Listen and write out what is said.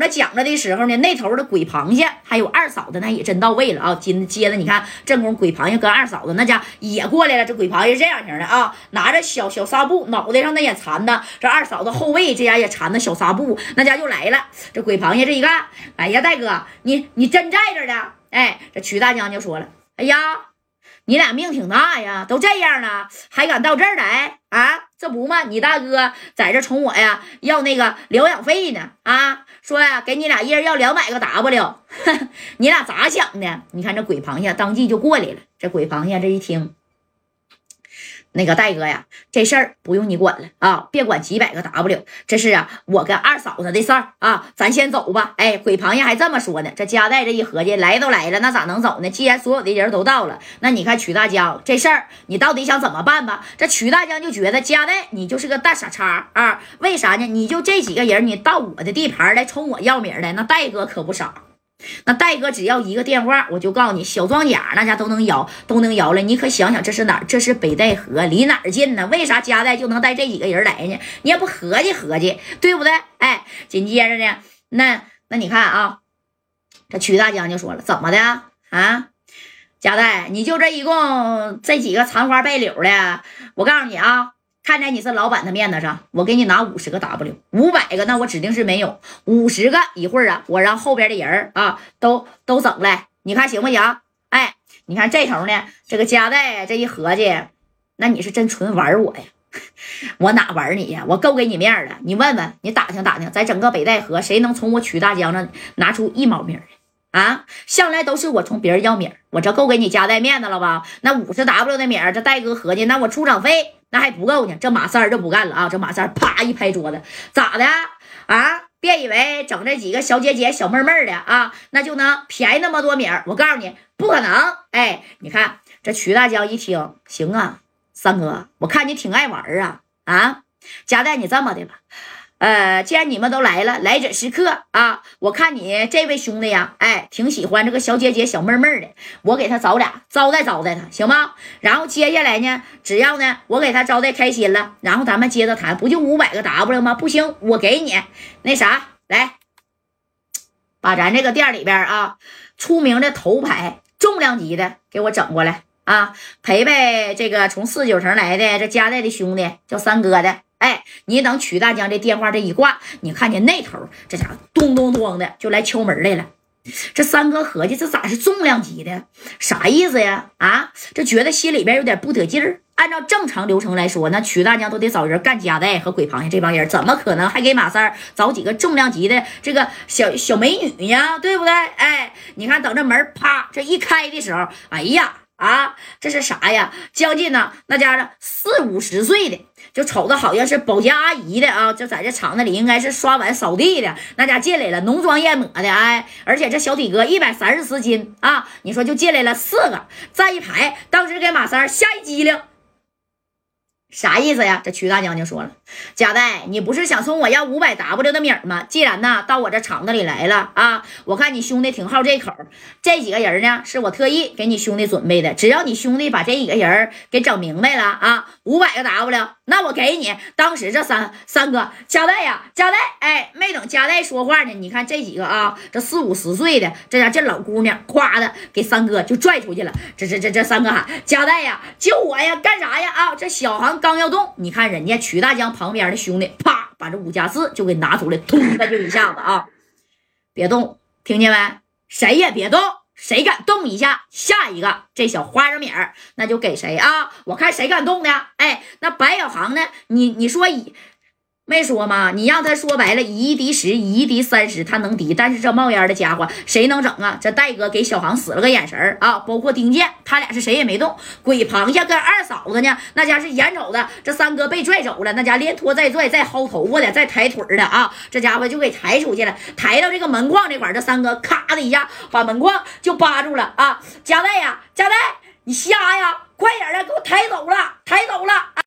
着讲着的时候呢，那头的鬼螃蟹还有二嫂子那也真到位了啊！今接着你看，正宫鬼螃蟹跟二嫂子那家也过来了。这鬼螃蟹这样型的啊，拿着小小纱布，脑袋上那也缠的。这二嫂子后背这家也缠的小纱布，那家就来了。这鬼螃蟹这一看，哎呀，大哥，你你真在这呢？哎，这曲大娘就说了，哎呀。你俩命挺大呀，都这样了，还敢到这儿来啊？这不嘛，你大哥在这冲我呀，要那个疗养费呢啊？说呀，给你俩一人要两百个 W，你俩咋想的？你看这鬼螃蟹当即就过来了。这鬼螃蟹这一听。那个戴哥呀，这事儿不用你管了啊！别管几百个 W，这是啊我跟二嫂子的事儿啊！咱先走吧。哎，鬼螃蟹还这么说呢。这加代这一合计，来都来了，那咋能走呢？既然所有的人都到了，那你看曲大江这事儿，你到底想怎么办吧？这曲大江就觉得加代你就是个大傻叉啊！为啥呢？你就这几个人，你到我的地盘来冲我要名来，那戴哥可不傻。那戴哥只要一个电话，我就告诉你，小装甲那家都能摇，都能摇了。你可想想，这是哪儿？这是北戴河，离哪儿近呢？为啥加代就能带这几个人来呢？你也不合计合计，对不对？哎，紧接着呢，那那你看啊，这曲大江就说了，怎么的啊？加代，你就这一共这几个残花败柳的，我告诉你啊。看在你是老板的面子上，我给你拿五十个 W，五百个那我指定是没有，五十个一会儿啊，我让后边的人啊都都整来，你看行不行？哎，你看这头呢，这个加代这一合计，那你是真纯玩我呀？我哪玩你呀？我够给你面了，你问问，你打听打听，在整个北戴河，谁能从我曲大江上拿出一毛米来？啊，向来都是我从别人要米，我这够给你加代面子了吧？那五十 W 的米，这戴哥合计，那我出场费那还不够呢。这马三就不干了啊！这马三啪一拍桌子，咋的啊？别以为整这几个小姐姐、小妹妹的啊，那就能便宜那么多米儿。我告诉你，不可能！哎，你看这曲大江一听，行啊，三哥，我看你挺爱玩啊啊！家代你这么的吧。呃，既然你们都来了，来者是客啊！我看你这位兄弟呀，哎，挺喜欢这个小姐姐、小妹妹的，我给他找俩招待招待他，行吗？然后接下来呢，只要呢我给他招待开心了，然后咱们接着谈，不就五百个 W 吗？不行，我给你那啥，来，把咱这个店里边啊出名的头牌重量级的给我整过来啊，陪陪这个从四九城来的这家带的兄弟，叫三哥的。哎，你等曲大江这电话这一挂，你看见那头这家伙咚咚咚的就来敲门来了。这三哥合计，这咋是重量级的？啥意思呀？啊，这觉得心里边有点不得劲儿。按照正常流程来说，那曲大江都得找人干夹带和鬼螃蟹这帮人，怎么可能还给马三找几个重量级的这个小小美女呀？对不对？哎，你看，等这门啪这一开的时候，哎呀！啊，这是啥呀？将近呢，那家伙四五十岁的，就瞅着好像是保洁阿姨的啊，就在这厂子里应该是刷碗扫地的。那家进来了，浓妆艳抹的，哎，而且这小体格一百三十四斤啊，你说就进来了四个，站一排，当时给马三吓一激灵。啥意思呀？这曲大将军说了，贾代，你不是想从我要五百 W 的米吗？既然呢到我这厂子里来了啊，我看你兄弟挺好这口，这几个人呢是我特意给你兄弟准备的，只要你兄弟把这几个人给整明白了啊，五百个 W，那我给你。当时这三三哥贾代呀，贾代，哎，没等贾代说话呢，你看这几个啊，这四五十岁的这家这老姑娘，夸的给三哥就拽出去了。这这这这三哥喊贾代呀，救我呀，干啥呀？啊，这小航。刚要动，你看人家曲大江旁边的兄弟，啪，把这五加四就给拿出来，突他就一下子啊！别动，听见没？谁也别动，谁敢动一下，下一个这小花生米儿那就给谁啊！我看谁敢动的。哎，那白小航呢？你你说以。没说吗？你让他说白了，一敌十，一敌三十，他能敌。但是这冒烟的家伙谁能整啊？这戴哥给小航使了个眼神啊，包括丁健，他俩是谁也没动。鬼螃蟹跟二嫂子呢，那家是眼瞅着这三哥被拽走了，那家连拖再拽，再薅头发的，再抬腿的啊，这家伙就给抬出去了，抬到这个门框这块这三哥咔的一下把门框就扒住了啊！加代呀，加代，你瞎呀？快点的，给我抬走了，抬走了。